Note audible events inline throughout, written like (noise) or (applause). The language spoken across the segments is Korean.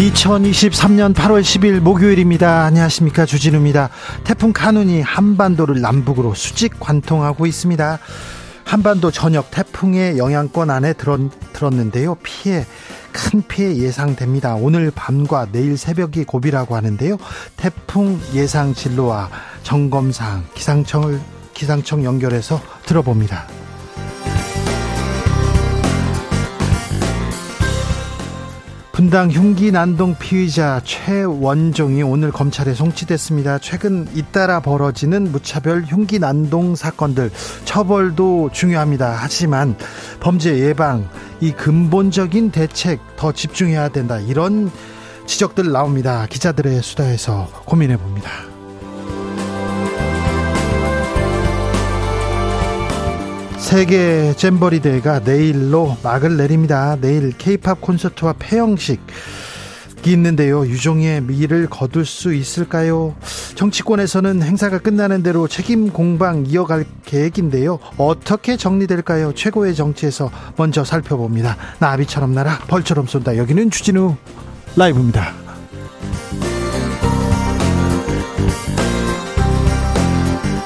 2023년 8월 10일 목요일입니다. 안녕하십니까. 주진우입니다. 태풍 카눈이 한반도를 남북으로 수직 관통하고 있습니다. 한반도 전역 태풍의 영향권 안에 들었, 들었는데요. 피해, 큰 피해 예상됩니다. 오늘 밤과 내일 새벽이 고비라고 하는데요. 태풍 예상 진로와 점검사항 기상청을 기상청 연결해서 들어봅니다. 분당 흉기 난동 피의자 최원종이 오늘 검찰에 송치됐습니다. 최근 잇따라 벌어지는 무차별 흉기 난동 사건들 처벌도 중요합니다. 하지만 범죄 예방 이 근본적인 대책 더 집중해야 된다. 이런 지적들 나옵니다. 기자들의 수다에서 고민해 봅니다. 세계 잼버리 대회가 내일로 막을 내립니다. 내일 케이팝 콘서트와 폐영식 있는데요. 유종의 미를 거둘 수 있을까요? 정치권에서는 행사가 끝나는 대로 책임 공방 이어갈 계획인데요. 어떻게 정리될까요? 최고의 정치에서 먼저 살펴봅니다. 나비처럼 날아 벌처럼 쏜다. 여기는 주진우 라이브입니다.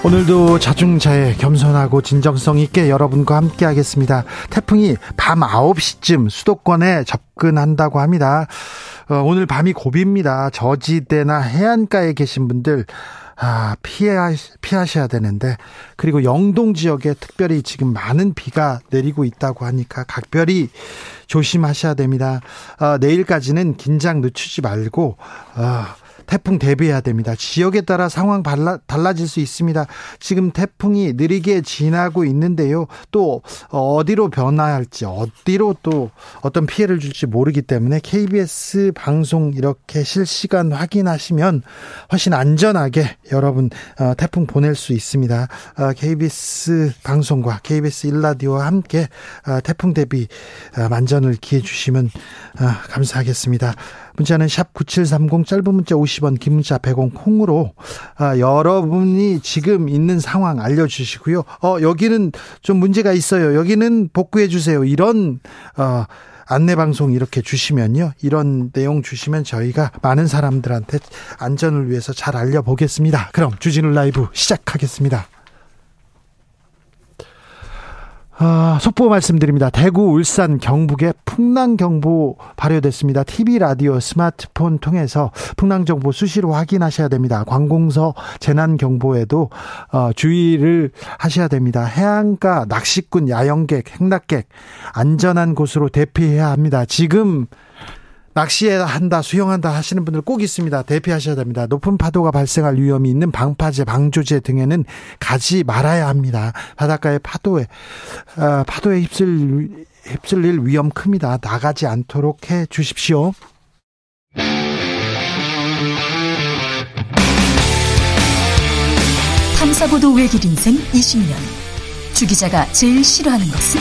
오늘도 자중자애 겸손하고 진정성 있게 여러분과 함께 하겠습니다. 태풍이 밤 9시쯤 수도권에 접근한다고 합니다. 어, 오늘 밤이 고비입니다. 저지대나 해안가에 계신 분들 아, 피해, 피하셔야 되는데, 그리고 영동 지역에 특별히 지금 많은 비가 내리고 있다고 하니까 각별히 조심하셔야 됩니다. 아, 내일까지는 긴장 늦추지 말고, 아, 태풍 대비해야 됩니다. 지역에 따라 상황 달라, 달라질 수 있습니다. 지금 태풍이 느리게 지나고 있는데요. 또 어디로 변화할지 어디로 또 어떤 피해를 줄지 모르기 때문에 KBS 방송 이렇게 실시간 확인하시면 훨씬 안전하게 여러분 어, 태풍 보낼 수 있습니다. KBS 어, 방송과 KBS 일라디오와 함께 어, 태풍 대비 만전을 기해 주시면 감사하겠습니다. 문자는 샵 9730 짧은 문자 50원 긴 문자 100원 콩으로 아, 여러분이 지금 있는 상황 알려주시고요. 어 여기는 좀 문제가 있어요. 여기는 복구해 주세요. 이런 어 안내 방송 이렇게 주시면요. 이런 내용 주시면 저희가 많은 사람들한테 안전을 위해서 잘 알려보겠습니다. 그럼 주진우 라이브 시작하겠습니다. 아, 속보 말씀드립니다. 대구, 울산, 경북에 풍랑경보 발효됐습니다. TV, 라디오, 스마트폰 통해서 풍랑정보 수시로 확인하셔야 됩니다. 관공서 재난경보에도 어, 주의를 하셔야 됩니다. 해안가 낚시꾼, 야영객, 행락객 안전한 곳으로 대피해야 합니다. 지금 낚시한다, 수영한다 하시는 분들 꼭 있습니다. 대피하셔야 됩니다. 높은 파도가 발생할 위험이 있는 방파제, 방조제 등에는 가지 말아야 합니다. 바닷가의 파도에 어, 파도에 휩쓸 휩쓸릴 위험 큽니다. 나가지 않도록 해 주십시오. 탐사보도 외길 인생 20년. 주 기자가 제일 싫어하는 것은?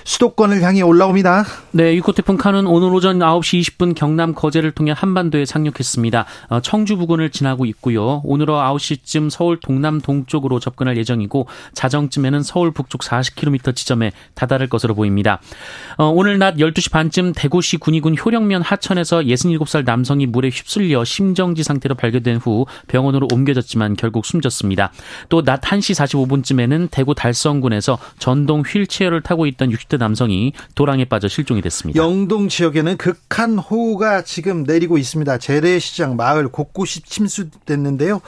수도권을 향해 올라옵니다. 네, 6호 태풍 카눈 오늘 오전 9시 20분 경남 거제를 통해 한반도에 상륙했습니다. 어, 청주 부근을 지나고 있고요. 오늘 오후 9시쯤 서울 동남 동쪽으로 접근할 예정이고 자정쯤에는 서울 북쪽 40km 지점에 다다를 것으로 보입니다. 어, 오늘 낮 12시 반쯤 대구시 군위군 효령면 하천에서 67살 남성이 물에 휩쓸려 심정지 상태로 발견된 후 병원으로 옮겨졌지만 결국 숨졌습니다. 또 낮 1시 45분쯤에는 대구 달성군에서 전동 휠체어를 타고 있던 60대 남성이 도랑에 빠져 실종이 됐습니다. 영동 지역에는 극한 호우가 지금 내리고 있습니다. 재래시장 마을 곳곳이 침수됐는데요.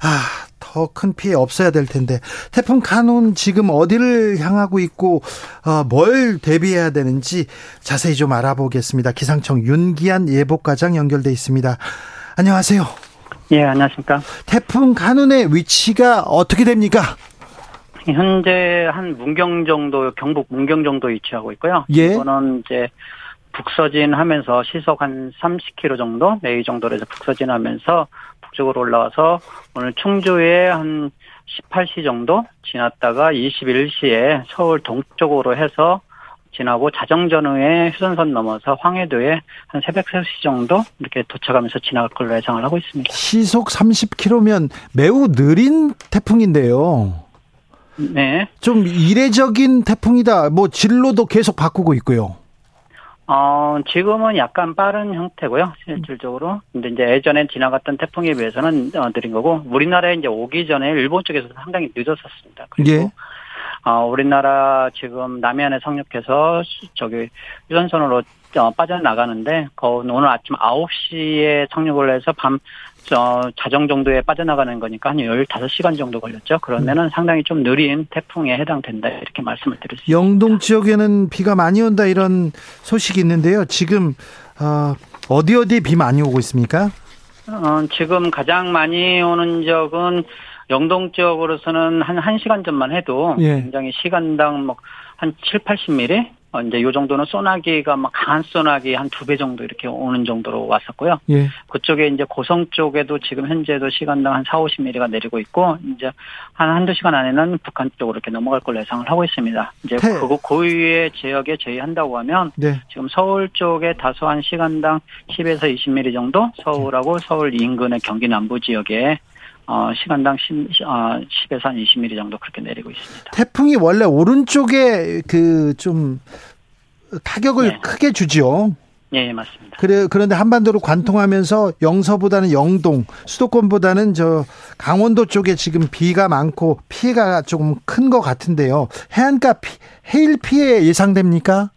아, 더 큰 피해 없어야 될 텐데 태풍 카눈 지금 어디를 향하고 있고 어, 뭘 대비해야 되는지 자세히 좀 알아보겠습니다. 기상청 윤기한 예보과장 연결돼 있습니다. 안녕하세요. 예, 안녕하십니까. 태풍 카눈의 위치가 어떻게 됩니까? 현재 한 문경 정도, 경북 문경 정도 위치하고 있고요. 예. 이거는 이제 북서진하면서 시속 한 30km 정도, 내일 정도로 해서 북서진하면서 북쪽으로 올라와서 오늘 충주에 한 18시 정도 지났다가 21시에 서울 동쪽으로 해서 지나고 자정전 후에 휴전선 넘어서 황해도에 한 새벽 3시 정도 이렇게 도착하면서 지나갈 걸로 예상을 하고 있습니다. 시속 30km면 매우 느린 태풍인데요. 네. 좀 이례적인 태풍이다. 뭐 진로도 계속 바꾸고 있고요. 어, 지금은 약간 빠른 형태고요, 실질적으로. 근데 이제 예전에 지나갔던 태풍에 비해서는 어, 느린 거고, 우리나라에 이제 오기 전에 일본 쪽에서 상당히 늦었었습니다. 그리고, 예. 어, 우리나라 지금 남해안에 상륙해서 저기 유선선으로 어, 빠져나가는데, 그 오늘 아침 9시에 상륙을 해서 밤, 저, 자정 정도에 빠져나가는 거니까 한 15시간 정도 걸렸죠. 그러면은 상당히 좀 느린 태풍에 해당된다. 이렇게 말씀을 드릴 수 있습니다. 영동 지역에는 비가 많이 온다 이런 소식이 있는데요. 지금 어, 어디 어디 비 많이 오고 있습니까? 어, 지금 가장 많이 오는 지역은 영동 지역으로서는 한 1시간 전만 해도 예. 굉장히 시간당 뭐한 7, 80mm? 어, 이제 요 정도는 소나기가 막 강한 소나기 한 두 배 정도 이렇게 오는 정도로 왔었고요. 예. 그쪽에 이제 고성 쪽에도 지금 현재도 시간당 한 4, 50mm가 내리고 있고 이제 한 한두 시간 안에는 북한 쪽으로 이렇게 넘어갈 걸로 예상을 하고 있습니다. 이제 태- 그, 그 위에 지역에 제의한다고 하면 네. 지금 서울 쪽에 다소한 시간당 10에서 20mm 정도, 서울하고 서울 인근의 경기 남부 지역에 어, 시간당 10, 어, 10에서 한 20mm 정도 그렇게 내리고 있습니다. 태풍이 원래 오른쪽에 그 좀 타격을 네. 크게 주지요. 예, 예, 맞습니다. 그래 그런데 한반도로 관통하면서 영서보다는 영동, 수도권보다는 저 강원도 쪽에 지금 비가 많고 피해가 조금 큰 것 같은데요. 해안가 피, 해일 피해 예상됩니까?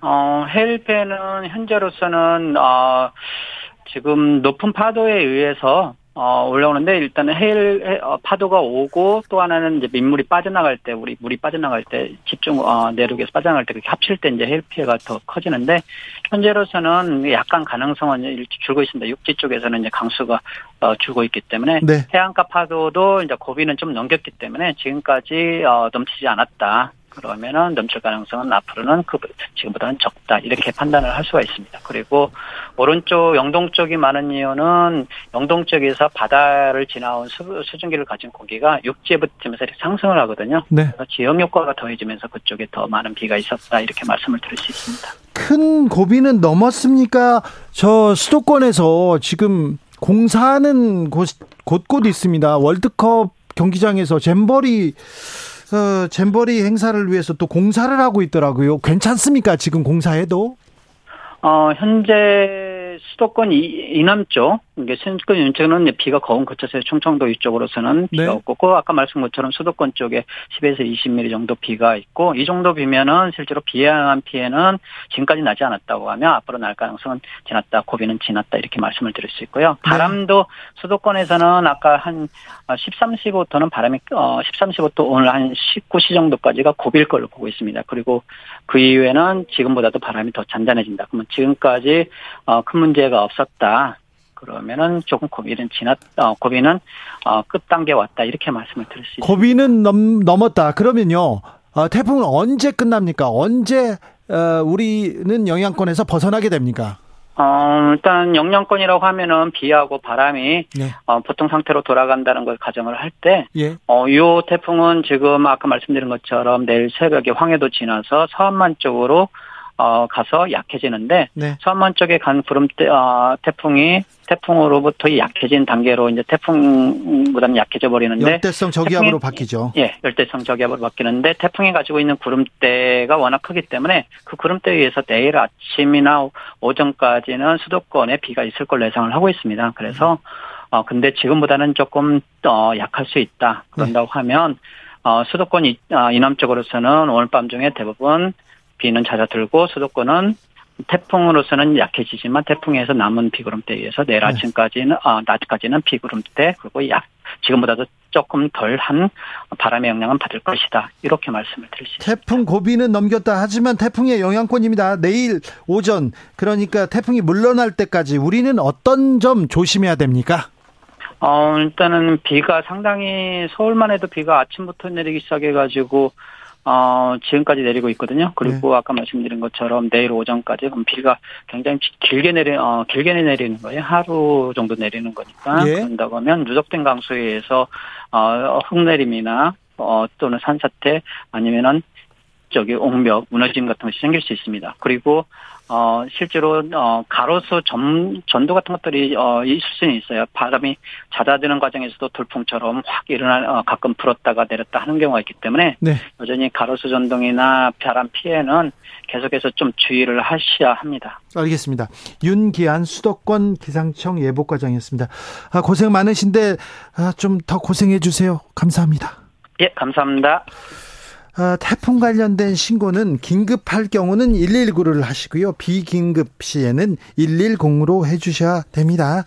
어, 해일패는 현재로서는, 어, 지금 높은 파도에 의해서, 어, 올라오는데, 일단은 해일, 해- 어, 파도가 오고, 또 하나는 이제 민물이 빠져나갈 때, 우리 물이 빠져나갈 때, 집중, 어, 내륙에서 빠져나갈 때, 그렇게 합칠 때 이제 해일 피해가 더 커지는데, 현재로서는 약간 가능성은 일찍 줄고 있습니다. 육지 쪽에서는 이제 강수가, 어, 줄고 있기 때문에, 네. 해안가 파도도 이제 고비는 좀 넘겼기 때문에 지금까지 어, 넘치지 않았다. 그러면은 넘칠 가능성은 앞으로는 그 지금보다는 적다 이렇게 판단을 할 수가 있습니다. 그리고 오른쪽 영동 쪽이 많은 이유는 영동 쪽에서 바다를 지나온 수, 수증기를 가진 공기가 육지에 붙으면서 이렇게 상승을 하거든요. 네. 그래서 지역 효과가 더해지면서 그쪽에 더 많은 비가 있었다 이렇게 말씀을 드릴 수 있습니다. 큰 고비는 넘었습니까? 저 수도권에서 지금 공사하는 곳 곳곳 있습니다. 월드컵 경기장에서 잼버리 어, 잼버리 행사를 위해서 또 공사를 하고 있더라고요. 괜찮습니까? 지금 공사해도? 어, 현재 수도권 이, 이남 쪽, 이게 수도권 이제 비가 거운 그쳐서 충청도 이쪽으로서는 비가 네. 없고, 그 아까 말씀 것처럼 수도권 쪽에 10에서 20mm 정도 비가 있고, 이 정도 비면은 실제로 비에 의한 피해는 지금까지 나지 않았다고 하면 앞으로 날 가능성은 지났다, 고비는 지났다, 이렇게 말씀을 드릴 수 있고요. 네. 바람도 수도권에서는 아까 한 13, 15도는 바람이, 어, 13, 15도 오늘 한 19시 정도까지가 고비일 걸로 보고 있습니다. 그리고 그 이후에는 지금보다도 바람이 더 잔잔해진다. 그러면 지금까지 어, 큰 문제가 없었다. 그러면은 조금 고비는 지났, 어, 고비는 어, 끝단계 왔다 이렇게 말씀을 드릴 수 있습니다. 고비는 넘, 넘었다. 그러면요. 어, 태풍은 언제 끝납니까? 언제 어, 우리는 영향권에서 벗어나게 됩니까? 어, 일단 영향권이라고 하면은 비하고 바람이 네. 어, 보통 상태로 돌아간다는 걸 가정을 할 때, 예. 어, 요 태풍은 지금 아까 말씀드린 것처럼 내일 새벽에 황해도 지나서 서안만 쪽으로 어, 가서 약해지는데, 네. 서안만 쪽에 간 구름대, 어, 태풍이 태풍으로부터 약해진 단계로 이제 태풍보다는 약해져 버리는데, 열대성 저기압으로 태풍이- 바뀌죠. 예, 열대성 저기압으로 바뀌는데 태풍이 가지고 있는 구름대가 워낙 크기 때문에 그 구름대에 의해서 내일 아침이나 오전까지는 수도권에 비가 있을 걸로 예상을 하고 있습니다. 그래서 어 근데 지금보다는 조금 더 약할 수 있다. 그런다고 하면 어, 수도권 이, 아, 이남 쪽으로서는 오늘 밤 중에 대부분 비는 잦아들고 수도권은 태풍으로서는 약해지지만 태풍에서 남은 비구름대에 의해서 내일 네. 아침까지는 아 낮까지는 비구름대 그리고 약 지금보다도 조금 덜한 바람의 영향은 받을 것이다 이렇게 말씀을 드릴 수 있습니다. 태풍 고비는 넘겼다 하지만 태풍의 영향권입니다. 내일 오전 그러니까 태풍이 물러날 때까지 우리는 어떤 점 조심해야 됩니까? 어 일단은 비가 상당히 서울만 해도 비가 아침부터 내리기 시작해가지고 어, 지금까지 내리고 있거든요. 그리고 네. 아까 말씀드린 것처럼 내일 오전까지 그럼 비가 굉장히 길게 내리, 어, 길게 내리는 거예요. 하루 정도 내리는 거니까. 예. 그런다고 하면 누적된 강수에 의해서, 어, 흙내림이나, 어, 또는 산사태 아니면은 저기 옹벽, 무너짐 같은 것이 생길 수 있습니다. 그리고 어 실제로 어 가로수 전 전도 같은 것들이 어 있을 수는 있어요. 바람이 잦아드는 과정에서도 돌풍처럼 확 일어나 어, 가끔 불었다가 내렸다 하는 경우가 있기 때문에 네. 여전히 가로수 전동이나 바람 피해는 계속해서 좀 주의를 하셔야 합니다. 알겠습니다. 윤기한 수도권 기상청 예보과장이었습니다. 아, 고생 많으신데 아, 좀 더 고생해 주세요. 감사합니다. 예, 감사합니다. 아, 태풍 관련된 신고는 긴급할 경우는 119를 하시고요. 비긴급 시에는 110으로 해주셔야 됩니다.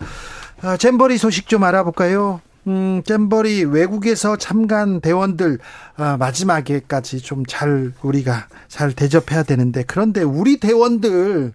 아, 잼버리 소식 좀 알아볼까요? 음, 잼버리 외국에서 참가한 대원들 아, 마지막에까지 좀 잘 우리가 잘 대접해야 되는데 그런데 우리 대원들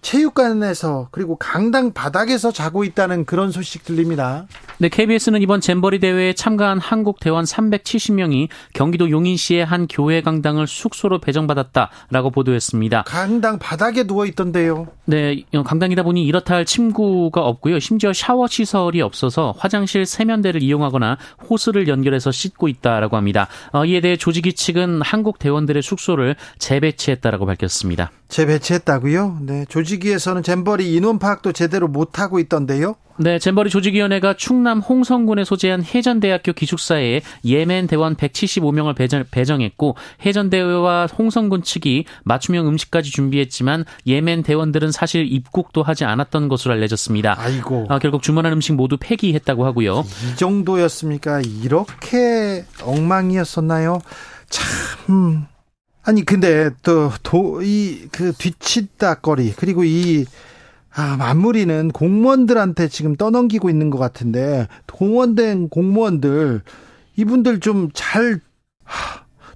체육관에서 그리고 강당 바닥에서 자고 있다는 그런 소식 들립니다. 네, KBS는 이번 잼버리 대회에 참가한 한국 대원 370명이 경기도 용인시의 한 교회 강당을 숙소로 배정받았다라고 보도했습니다. 강당 바닥에 누워 있던데요. 네, 강당이다 보니 이렇다 할 침구가 없고요. 심지어 샤워 시설이 없어서 화장실 세면 대를 이용하거나 호스를 연결해서 씻고 있다라고 합니다. 어, 이에 대해 조직위 측은 한국 대원들의 숙소를 재배치했다라고 밝혔습니다. 재배치했다고요? 네, 조직위에서는 잼버리 인원 파악도 제대로 못 하고 있던데요. 네, 잼버리 조직위원회가 충남 홍성군에 소재한 해전대학교 기숙사에 예멘 대원 175명을 배정, 했고 해전대와 홍성군 측이 맞춤형 음식까지 준비했지만 예멘 대원들은 사실 입국도 하지 않았던 것으로 알려졌습니다. 아이고. 아, 결국 주문한 음식 모두 폐기했다고 하고요. 이 정도였습니까? 이렇게 엉망이었었나요? 참. 아니 근데 또 도 이 그 뒤치다거리 그리고 이 아, 마무리는 공무원들한테 지금 떠넘기고 있는 것 같은데 동원된 공무원들 이분들 좀 잘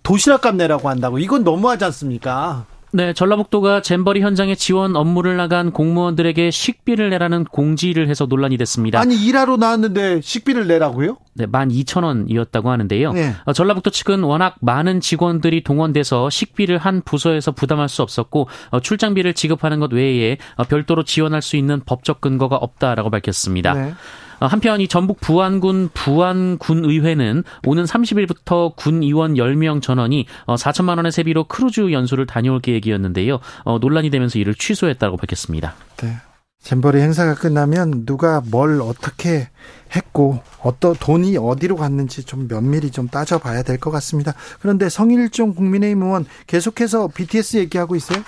도시락 값 내라고 한다고 이건 너무하지 않습니까? 네, 전라북도가 잼버리 현장에 지원 업무를 나간 공무원들에게 식비를 내라는 공지를 해서 논란이 됐습니다. 아니 일하러 나왔는데 식비를 내라고요? 네, 12,000원이었다고 하는데요. 네. 어, 전라북도 측은 워낙 많은 직원들이 동원돼서 식비를 한 부서에서 부담할 수 없었고 어, 출장비를 지급하는 것 외에 어, 별도로 지원할 수 있는 법적 근거가 없다라고 밝혔습니다. 네. 어, 한편 이 전북 부안군 부안군의회는 오는 30일부터 군 의원 10명 전원이 4천만 원의 세비로 크루즈 연수를 다녀올 계획이었는데요. 어, 논란이 되면서 이를 취소했다고 밝혔습니다. 네. 잼버리 행사가 끝나면 누가 뭘 어떻게 했고 어떤 돈이 어디로 갔는지 좀 면밀히 좀 따져봐야 될 것 같습니다. 그런데 성일종 국민의힘 의원 계속해서 BTS 얘기하고 있어요.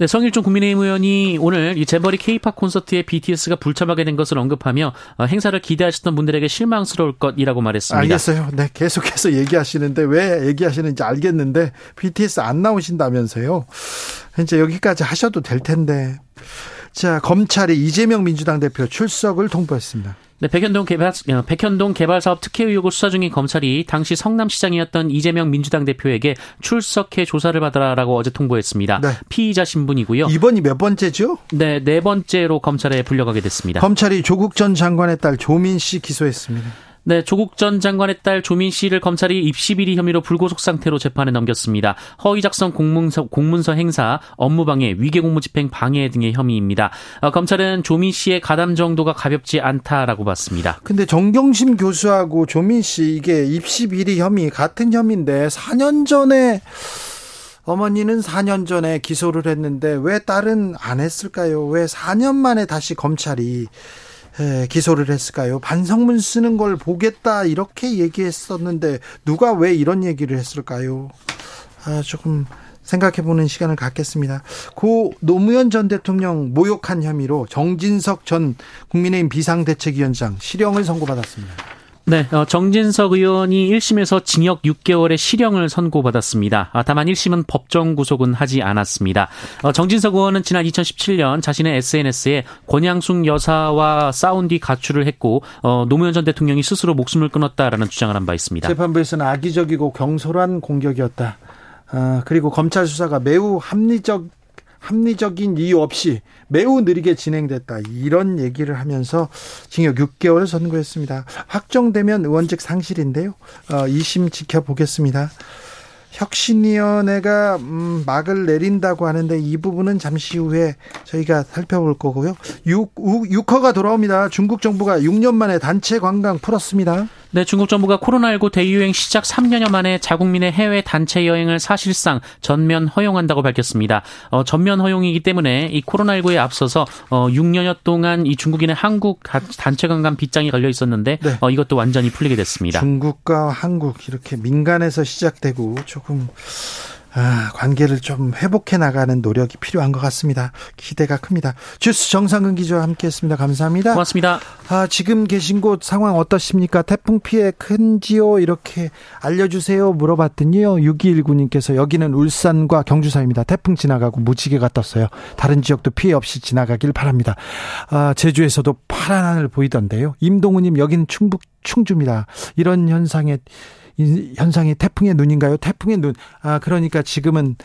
네, 성일종 국민의힘 의원이 오늘 이 잼버리 케이팝 콘서트에 BTS가 불참하게 된 것을 언급하며 어, 행사를 기대하셨던 분들에게 실망스러울 것이라고 말했습니다. 알겠어요. 네, 계속해서 얘기하시는데 왜 얘기하시는지 알겠는데 BTS 안 나오신다면서요. 이제 여기까지 하셔도 될 텐데. 자, 검찰이 이재명 민주당 대표 출석을 통보했습니다. 네, 백현동 개발, 어, 백현동 개발 사업 특혜 의혹을 수사 중인 검찰이 당시 성남시장이었던 이재명 민주당 대표에게 출석해 조사를 받으라라고 어제 통보했습니다. 네. 피의자 신분이고요. 이번이 몇 번째죠? 네, 네 번째로 검찰에 불려가게 됐습니다. 검찰이 조국 전 장관의 딸 조민 씨 기소했습니다. 네, 조국 전 장관의 딸 조민 씨를 검찰이 입시 비리 혐의로 불구속 상태로 재판에 넘겼습니다. 허위 작성 공문서, 공문서 행사, 업무방해, 위계공무 집행 방해 등의 혐의입니다. 어, 검찰은 조민 씨의 가담 정도가 가볍지 않다라고 봤습니다. 근데 정경심 교수하고 조민 씨 이게 입시 비리 혐의 같은 혐의인데 4년 전에 어머니는 4년 전에 기소를 했는데 왜 딸은 안 했을까요? 왜 4년 만에 다시 검찰이 에, 기소를 했을까요? 반성문 쓰는 걸 보겠다 이렇게 얘기했었는데 누가 왜 이런 얘기를 했을까요? 아, 조금 생각해 보는 시간을 갖겠습니다. 고 노무현 전 대통령 모욕한 혐의로 정진석 전 국민의힘 비상대책위원장 실형을 선고받았습니다. 네, 어, 정진석 의원이 1심에서 징역 6개월의 실형을 선고받았습니다. 아, 다만 1심은 법정 구속은 하지 않았습니다. 어, 정진석 의원은 지난 2017년 자신의 SNS에 권양숙 여사와 싸운 뒤 가출을 했고 어, 노무현 전 대통령이 스스로 목숨을 끊었다라는 주장을 한 바 있습니다. 재판부에서는 악의적이고 경솔한 공격이었다. 아, 그리고 검찰 수사가 매우 합리적 합리적인 이유 없이 매우 느리게 진행됐다. 이런 얘기를 하면서 징역 6개월을 선고했습니다. 확정되면 의원직 상실인데요. 어, 2심 지켜보겠습니다. 혁신위원회가 음, 막을 내린다고 하는데 이 부분은 잠시 후에 저희가 살펴볼 거고요. 6, 6허가 돌아옵니다. 중국 정부가 6년 만에 단체 관광 풀었습니다. 네, 중국 정부가 코로나19 대유행 시작 3년여 만에 자국민의 해외 단체 여행을 사실상 전면 허용한다고 밝혔습니다. 어, 전면 허용이기 때문에 이 코로나19에 앞서서 어, 6년여 동안 이 중국인의 한국 단체 관광 빗장이 걸려 있었는데 네. 어, 이것도 완전히 풀리게 됐습니다. 중국과 한국 이렇게 민간에서 시작되고 조금 아, 관계를 좀 회복해 나가는 노력이 필요한 것 같습니다. 기대가 큽니다. 주스 정상근 기자와 함께했습니다. 감사합니다. 고맙습니다. 아, 지금 계신 곳 상황 어떠십니까? 태풍 피해 큰지요? 이렇게 알려주세요. 물어봤더니요. 6219님께서 여기는 울산과 경주 사입니다. 태풍 지나가고 무지개가 떴어요. 다른 지역도 피해 없이 지나가길 바랍니다. 아, 제주에서도 파란 하늘 보이던데요. 임동우님 여기는 충북 충주입니다. 이런 현상에 현상이 태풍의 눈인가요? 태풍의 눈. 아, 그러니까 지금은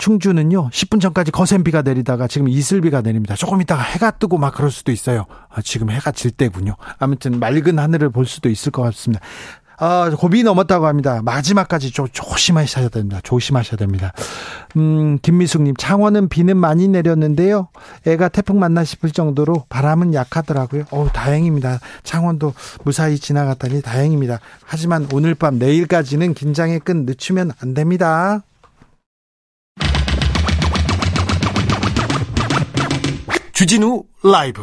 충주는요, 10분 전까지 거센 비가 내리다가 지금 이슬비가 내립니다. 조금 있다가 해가 뜨고 막 그럴 수도 있어요. 아, 지금 해가 질 때군요. 아무튼 맑은 하늘을 볼 수도 있을 것 같습니다. 아, 고비 넘었다고 합니다. 마지막까지 좀 조심하셔야 됩니다. 조심하셔야 됩니다. 음, 김미숙님, 창원은 비는 많이 내렸는데요. 애가 태풍 만나 싶을 정도로 바람은 약하더라고요. 어 다행입니다. 창원도 무사히 지나갔다니 다행입니다. 하지만 오늘 밤 내일까지는 긴장의 끈 늦추면 안 됩니다. 주진우 라이브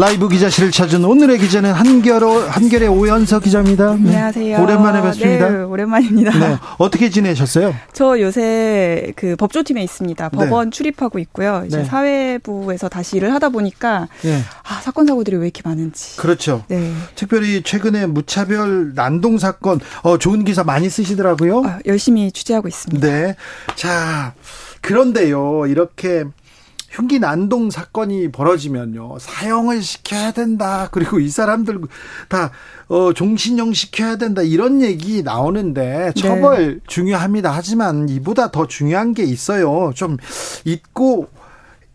라이브 기자실을 찾은 오늘의 기자는 한결 한결의 오연서 기자입니다. 네. 안녕하세요. 오랜만에 뵙습니다. 네, 오랜만입니다. 네. 어떻게 지내셨어요? 저 요새 그 법조팀에 있습니다. 네. 법원 네. 출입하고 있고요. 이제 네. 사회부에서 다시 일을 하다 보니까 네. 아, 사건 사고들이 왜 이렇게 많은지. 그렇죠. 네. 특별히 최근에 무차별 난동 사건 어, 좋은 기사 많이 쓰시더라고요. 아, 열심히 취재하고 있습니다. 네. 자, 그런데요. 이렇게 흉기 난동 사건이 벌어지면요 사형을 시켜야 된다 그리고 이 사람들 다 어, 종신형 시켜야 된다 이런 얘기 나오는데 네. 처벌 네. 중요합니다 하지만 이보다 더 중요한 게 있어요 좀 잊고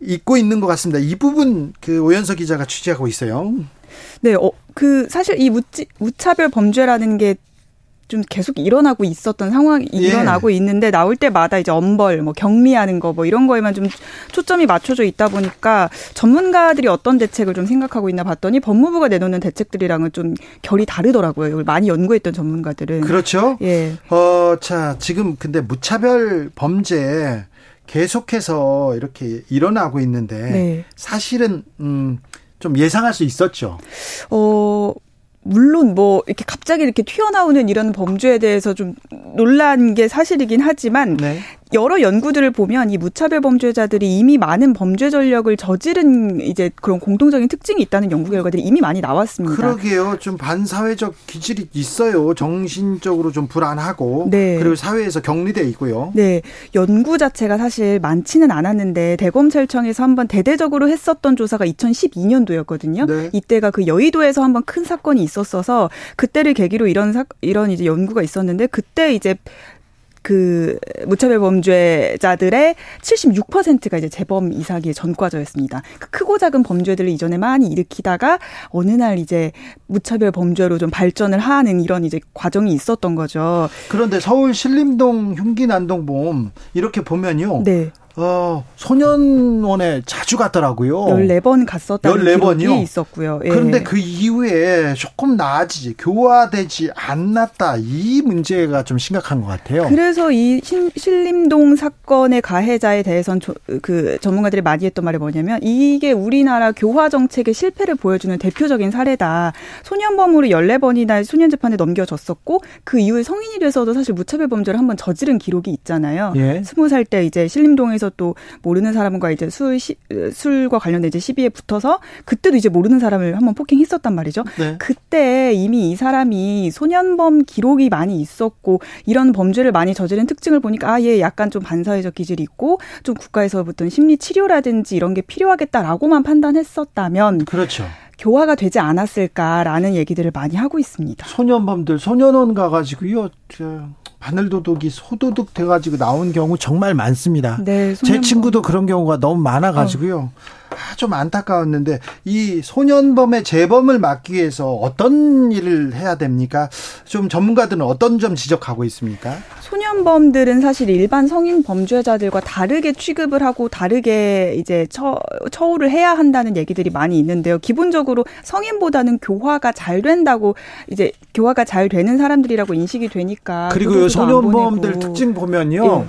잊고 있는 것 같습니다 이 부분 그 오연석 기자가 취재하고 있어요. 네, 어, 그 사실 이 무치, 무차별 범죄라는 게 좀 계속 일어나고 있었던 상황이 예. 일어나고 있는데 나올 때마다 이제 엄벌, 뭐 격리하는 거 뭐 이런 거에만 좀 초점이 맞춰져 있다 보니까 전문가들이 어떤 대책을 좀 생각하고 있나 봤더니 법무부가 내놓는 대책들이랑은 좀 결이 다르더라고요. 이걸 많이 연구했던 전문가들은. 그렇죠. 예. 어, 자, 지금 근데 무차별 범죄 계속해서 이렇게 일어나고 있는데 네. 사실은 음, 좀 예상할 수 있었죠. 어, 물론 뭐 이렇게 갑자기 이렇게 튀어나오는 이런 범죄에 대해서 좀 놀란 게 사실이긴 하지만 네. 여러 연구들을 보면 이 무차별 범죄자들이 이미 많은 범죄 전력을 저지른 이제 그런 공통적인 특징이 있다는 연구 결과들이 이미 많이 나왔습니다. 그러게요. 좀 반사회적 기질이 있어요. 정신적으로 좀 불안하고 네. 그리고 사회에서 격리돼 있고요. 네. 연구 자체가 사실 많지는 않았는데 대검찰청에서 한번 대대적으로 했었던 조사가 2012년도였거든요. 네. 이때가 그 여의도에서 한번 큰 사건이 있었어서 그때를 계기로 이런 사, 이런 이제 연구가 있었는데 그때 이제 그 무차별 범죄자들의 76%가 이제 재범 이사기의 전과자였습니다. 그 크고 작은 범죄들을 이전에 많이 일으키다가 어느 날 이제 무차별 범죄로 좀 발전을 하는 이런 이제 과정이 있었던 거죠. 그런데 서울 신림동 흉기 난동범 이렇게 보면요. 네. 어, 소년원에 자주 갔더라고요. 14번 갔었다는 14번이요? 기록이 있었고요. 예. 그런데 그 이후에 조금 나아지지, 교화되지 않았다. 이 문제가 좀 심각한 것 같아요. 그래서 이 신, 신림동 사건의 가해자에 대해서는 조, 그 전문가들이 많이 했던 말이 뭐냐면 이게 우리나라 교화 정책의 실패를 보여주는 대표적인 사례다. 소년범으로 14번이나 소년 재판에 넘겨졌었고 그 이후에 성인이 돼서도 사실 무차별 범죄를 한번 저지른 기록이 있잖아요. 예. 20살 때 이제 신림동에서 그래서 또 모르는 사람과 이제 술 시, 술과 관련된 이제 시비에 붙어서 그때도 이제 모르는 사람을 한번 폭행했었단 말이죠. 네. 그때 이미 이 사람이 소년범 기록이 많이 있었고 이런 범죄를 많이 저지른 특징을 보니까 아 얘 약간 좀 반사회적 기질이 있고 좀 국가에서부터 심리 치료라든지 이런 게 필요하겠다라고만 판단했었다면 그렇죠. 교화가 되지 않았을까라는 얘기들을 많이 하고 있습니다. 소년범들 소년원 가가지고요. 바늘도둑이 소도둑 돼가지고 나온 경우 정말 많습니다. 네, 제 친구도 그런 경우가 너무 많아가지고요. 어. 아, 좀 안타까웠는데 이 소년범의 재범을 막기 위해서 어떤 일을 해야 됩니까? 좀 전문가들은 어떤 점 지적하고 있습니까? 소년범들은 사실 일반 성인 범죄자들과 다르게 취급을 하고 다르게 이제 처, 처우를 해야 한다는 얘기들이 많이 있는데요. 기본적으로 성인보다는 교화가 잘 된다고 이제 교화가 잘 되는 사람들이라고 인식이 되니까 그리고 소년범들 특징 보면요. 예.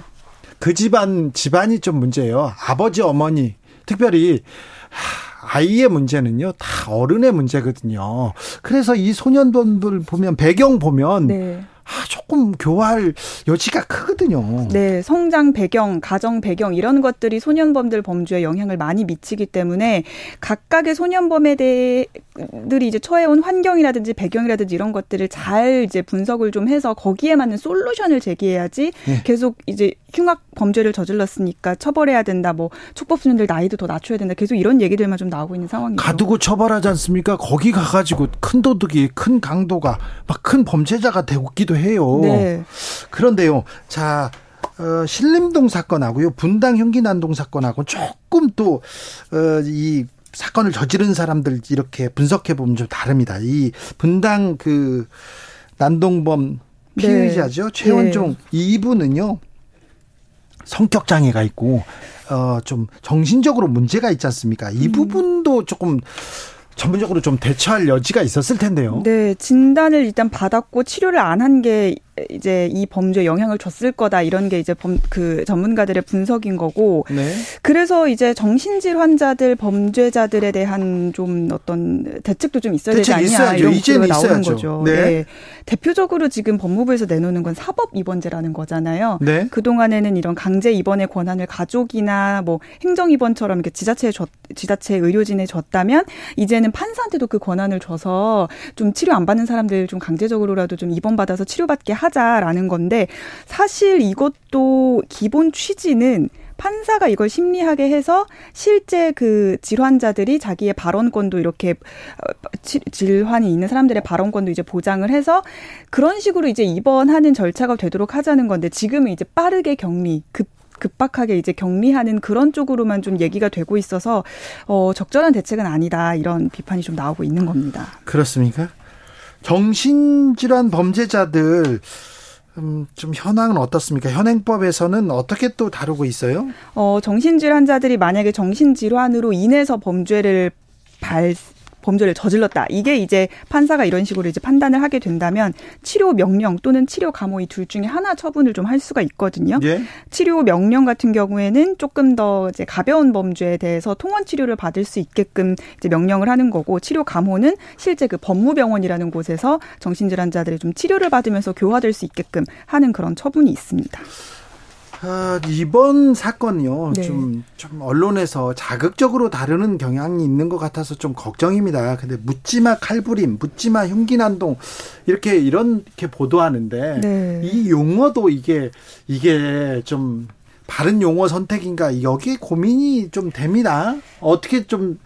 그 집안 집안이 좀 문제예요. 아버지 어머니 특별히 아이의 문제는요 다 어른의 문제거든요. 그래서 이 소년범들 보면 배경 보면 네. 아, 조금 교화할 여지가 크거든요. 네, 성장 배경, 가정 배경 이런 것들이 소년범들 범죄에 영향을 많이 미치기 때문에 각각의 소년범에 대해들이 이제 처해온 환경이라든지 배경이라든지 이런 것들을 잘 이제 분석을 좀 해서 거기에 맞는 솔루션을 제기해야지 네. 계속 이제 흉악 범죄를 저질렀으니까 처벌해야 된다. 뭐 촉법소년들 나이도 더 낮춰야 된다. 계속 이런 얘기들만 좀 나오고 있는 상황이죠. 가두고 처벌하지 않습니까? 거기 가가지고 큰 도둑이 큰 강도가 막 큰 범죄자가 되기도 해요. 네. 그런데요. 자, 어, 신림동 사건하고요. 분당 흉기 난동 사건하고 조금 또, 어, 이 사건을 저지른 사람들 이렇게 분석해 보면 좀 다릅니다. 이 분당 그 난동범 네. 피의자죠. 네. 최원종 네. 이분은요. 성격 장애가 있고 어 좀 정신적으로 문제가 있지 않습니까? 이 음. 부분도 조금 전문적으로 좀 대처할 여지가 있었을 텐데요. 네, 진단을 일단 받았고 치료를 안 한 게 이제 이 범죄에 영향을 줬을 거다 이런 게 이제 범, 그 전문가들의 분석인 거고. 네. 그래서 이제 정신질 환자들 범죄자들에 대한 좀 어떤 대책도 좀 있어야 되지 않냐 있어야죠. 이런 목소리가 나오는 거죠. 네. 네. 대표적으로 지금 법무부에서 내놓는 건 사법 입원제라는 거잖아요. 네. 그 동안에는 이런 강제 입원의 권한을 가족이나 뭐 행정 입원처럼 이렇게 지자체에 줬, 지자체 의료진에 줬다면 이제는 이제는 판사한테도 그 권한을 줘서 좀 치료 안 받는 사람들 좀 강제적으로라도 좀 입원 받아서 치료받게 하 자라는 건데 사실 이것도 기본 취지는 판사가 이걸 심리하게 해서 실제 그 질환자들이 자기의 발언권도 이렇게 어, 질환이 있는 사람들의 발언권도 이제 보장을 해서 그런 식으로 이제 입원하는 절차가 되도록 하자는 건데 지금은 이제 빠르게 격리 급 급박하게 이제 격리하는 그런 쪽으로만 좀 얘기가 되고 있어서 어, 적절한 대책은 아니다 이런 비판이 좀 나오고 있는 겁니다. 그렇습니까? 정신질환 범죄자들 음, 좀 현황은 어떻습니까? 현행법에서는 어떻게 또 다루고 있어요? 어, 정신질환자들이 만약에 정신질환으로 인해서 범죄를 발 범죄를 저질렀다. 이게 이제 판사가 이런 식으로 이제 판단을 하게 된다면 치료 명령 또는 치료 감호 이 둘 중에 하나 처분을 좀 할 수가 있거든요. 예? 치료 명령 같은 경우에는 조금 더 이제 가벼운 범죄에 대해서 통원 치료를 받을 수 있게끔 이제 명령을 하는 거고 치료 감호는 실제 그 법무병원이라는 곳에서 정신질환자들이 좀 치료를 받으면서 교화될 수 있게끔 하는 그런 처분이 있습니다. 아, 이번 사건요, 네. 좀, 좀 언론에서 자극적으로 다루는 경향이 있는 것 같아서 좀 걱정입니다. 근데 묻지마 칼부림, 묻지마 흉기난동, 이렇게, 이렇게 보도하는데, 네. 이 용어도 이게, 이게 좀, 바른 용어 선택인가, 여기에 고민이 좀 됩니다. 어떻게 좀,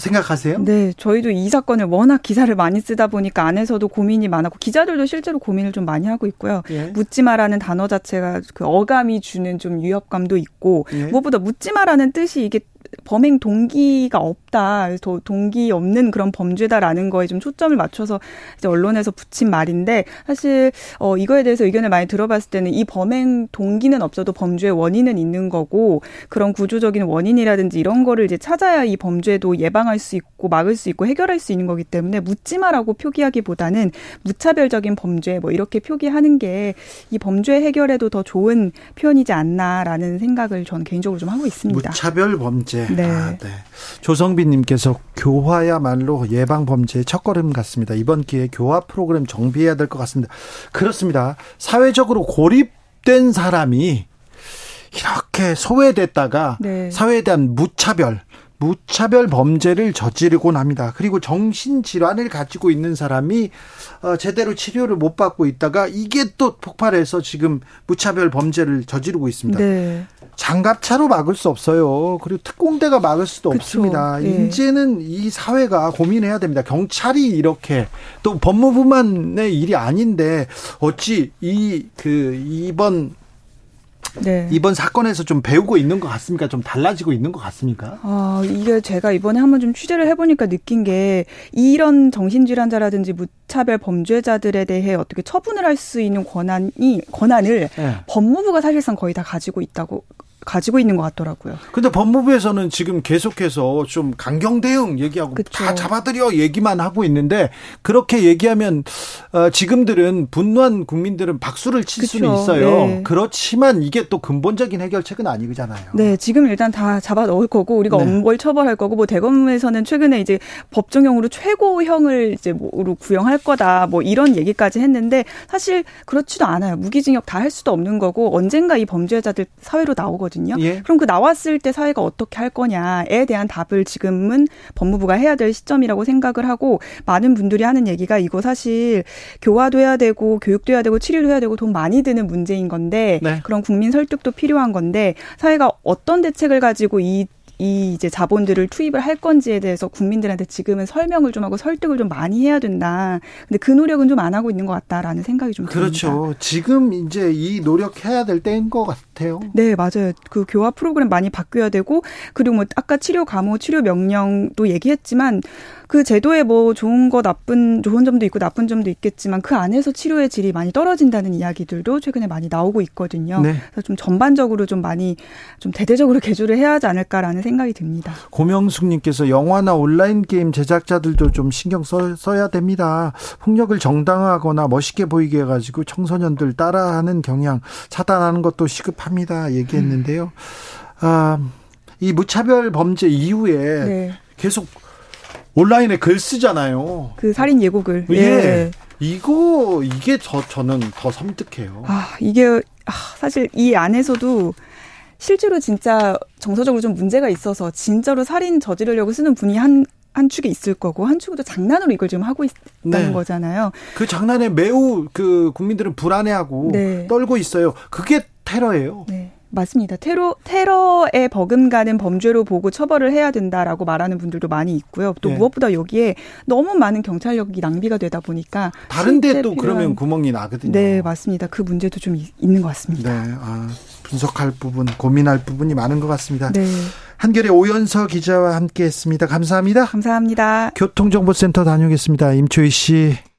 생각하세요? 네, 저희도 이 사건을 워낙 기사를 많이 쓰다 보니까 안에서도 고민이 많았고 기자들도 실제로 고민을 좀 많이 하고 있고요. 예. 묻지마라는 단어 자체가 그 어감이 주는 좀 위협감도 있고 예. 무엇보다 묻지마라는 뜻이 이게 범행 동기가 없다. 더 동기 없는 그런 범죄다라는 거에 좀 초점을 맞춰서 이제 언론에서 붙인 말인데 사실 어 이거에 대해서 의견을 많이 들어봤을 때는 이 범행 동기는 없어도 범죄의 원인은 있는 거고 그런 구조적인 원인이라든지 이런 거를 이제 찾아야 이 범죄도 예방할 수 있고 막을 수 있고 해결할 수 있는 거기 때문에 묻지 마라고 표기하기보다는 무차별적인 범죄 뭐 이렇게 표기하는 게 이 범죄 해결에도 더 좋은 표현이지 않나라는 생각을 저는 개인적으로 좀 하고 있습니다. 무차별 범죄. 네. 아, 네. 조성빈님께서 교화야말로 예방 범죄의 첫걸음 같습니다. 이번 기회에 교화 프로그램 정비해야 될 것 같습니다. 그렇습니다. 사회적으로 고립된 사람이 이렇게 소외됐다가 네. 사회에 대한 무차별 무차별 범죄를 저지르곤 합니다. 그리고 정신질환을 가지고 있는 사람이 어, 제대로 치료를 못 받고 있다가 이게 또 폭발해서 지금 무차별 범죄를 저지르고 있습니다. 네. 장갑차로 막을 수 없어요. 그리고 특공대가 막을 수도 그쵸. 없습니다. 네. 이제는 이 사회가 고민해야 됩니다. 경찰이 이렇게 또 법무부만의 일이 아닌데 어찌 이 그 이번 네. 이번 사건에서 좀 배우고 있는 것 같습니까? 좀 달라지고 있는 것 같습니까? 아, 이게 제가 이번에 한번 좀 취재를 해보니까 느낀 게 이런 정신질환자라든지 무차별 범죄자들에 대해 어떻게 처분을 할 수 있는 권한이 권한을 네. 법무부가 사실상 거의 다 가지고 있다고 가지고 있는 것 같더라고요. 근데 법무부에서는 지금 계속해서 좀 강경 대응 얘기하고 그쵸. 다 잡아들여 얘기만 하고 있는데 그렇게 얘기하면 어, 지금들은 분노한 국민들은 박수를 칠 그쵸. 수는 있어요. 네. 그렇지만 이게 또 근본적인 해결책은 아니잖아요. 네, 지금 일단 다 잡아 넣을 거고 우리가 네. 엄벌 처벌할 거고 뭐 대검에서는 최근에 이제 법정형으로 최고형을 이제 뭐로 구형할 거다 뭐 이런 얘기까지 했는데 사실 그렇지도 않아요. 무기징역 다 할 수도 없는 거고 언젠가 이 범죄자들 사회로 나오거든요. 거거든요. 예. 그럼 그 나왔을 때 사회가 어떻게 할 거냐에 대한 답을 지금은 법무부가 해야 될 시점이라고 생각을 하고 많은 분들이 하는 얘기가 이거 사실 교화도 해야 되고 교육도 해야 되고 치료도 해야 되고 돈 많이 드는 문제인 건데 네. 그런 국민 설득도 필요한 건데 사회가 어떤 대책을 가지고 이 이 이제 자본들을 투입을 할 건지에 대해서 국민들한테 지금은 설명을 좀 하고 설득을 좀 많이 해야 된다. 근데 그 노력은 좀 안 하고 있는 것 같다라는 생각이 좀 그렇죠. 듭니다. 그렇죠. 지금 이제 이 노력해야 될 때인 것 같아요. 네, 맞아요. 그 교화 프로그램 많이 바뀌어야 되고 그리고 뭐 아까 치료 감호 치료 명령도 얘기했지만 그 제도에 뭐 좋은 거 나쁜 좋은 점도 있고 나쁜 점도 있겠지만 그 안에서 치료의 질이 많이 떨어진다는 이야기들도 최근에 많이 나오고 있거든요. 네. 그래서 좀 전반적으로 좀 많이 좀 대대적으로 (laughs) 개조를 해야 하지 않을까라는 생각이 듭니다. 고명숙님께서 영화나 온라인 게임 제작자들도 좀 신경 써, 써야 됩니다. 폭력을 정당화하거나 멋있게 보이게 해가지고 청소년들 따라하는 경향 차단하는 것도 시급합니다. 얘기했는데요. 음. 아, 이 무차별 범죄 이후에 네. 계속 온라인에 글 쓰잖아요. 그 살인 예고글. 예. 예. 이거 이게 저 저는 더 섬뜩해요. 아 이게 아, 사실 이 안에서도 실제로 진짜 정서적으로 좀 문제가 있어서 진짜로 살인 저지르려고 쓰는 분이 한. 한 축에 있을 거고 한 축은 또 장난으로 이걸 지금 하고 있다는 네. 거잖아요. 그 장난에 매우 그 국민들은 불안해하고 네. 떨고 있어요. 그게 테러예요. 네. 맞습니다. 테러 테러에 버금가는 범죄로 보고 처벌을 해야 된다라고 말하는 분들도 많이 있고요. 또 네. 무엇보다 여기에 너무 많은 경찰력이 낭비가 되다 보니까 다른데 또 그러면 구멍이 나거든요. 네, 맞습니다. 그 문제도 좀 있는 것 같습니다. 네, 아, 분석할 부분, 고민할 부분이 많은 것 같습니다. 네. 한결의 오연서 기자와 함께했습니다. 감사합니다. 감사합니다. 교통정보센터 다녀오겠습니다. 임초희 씨.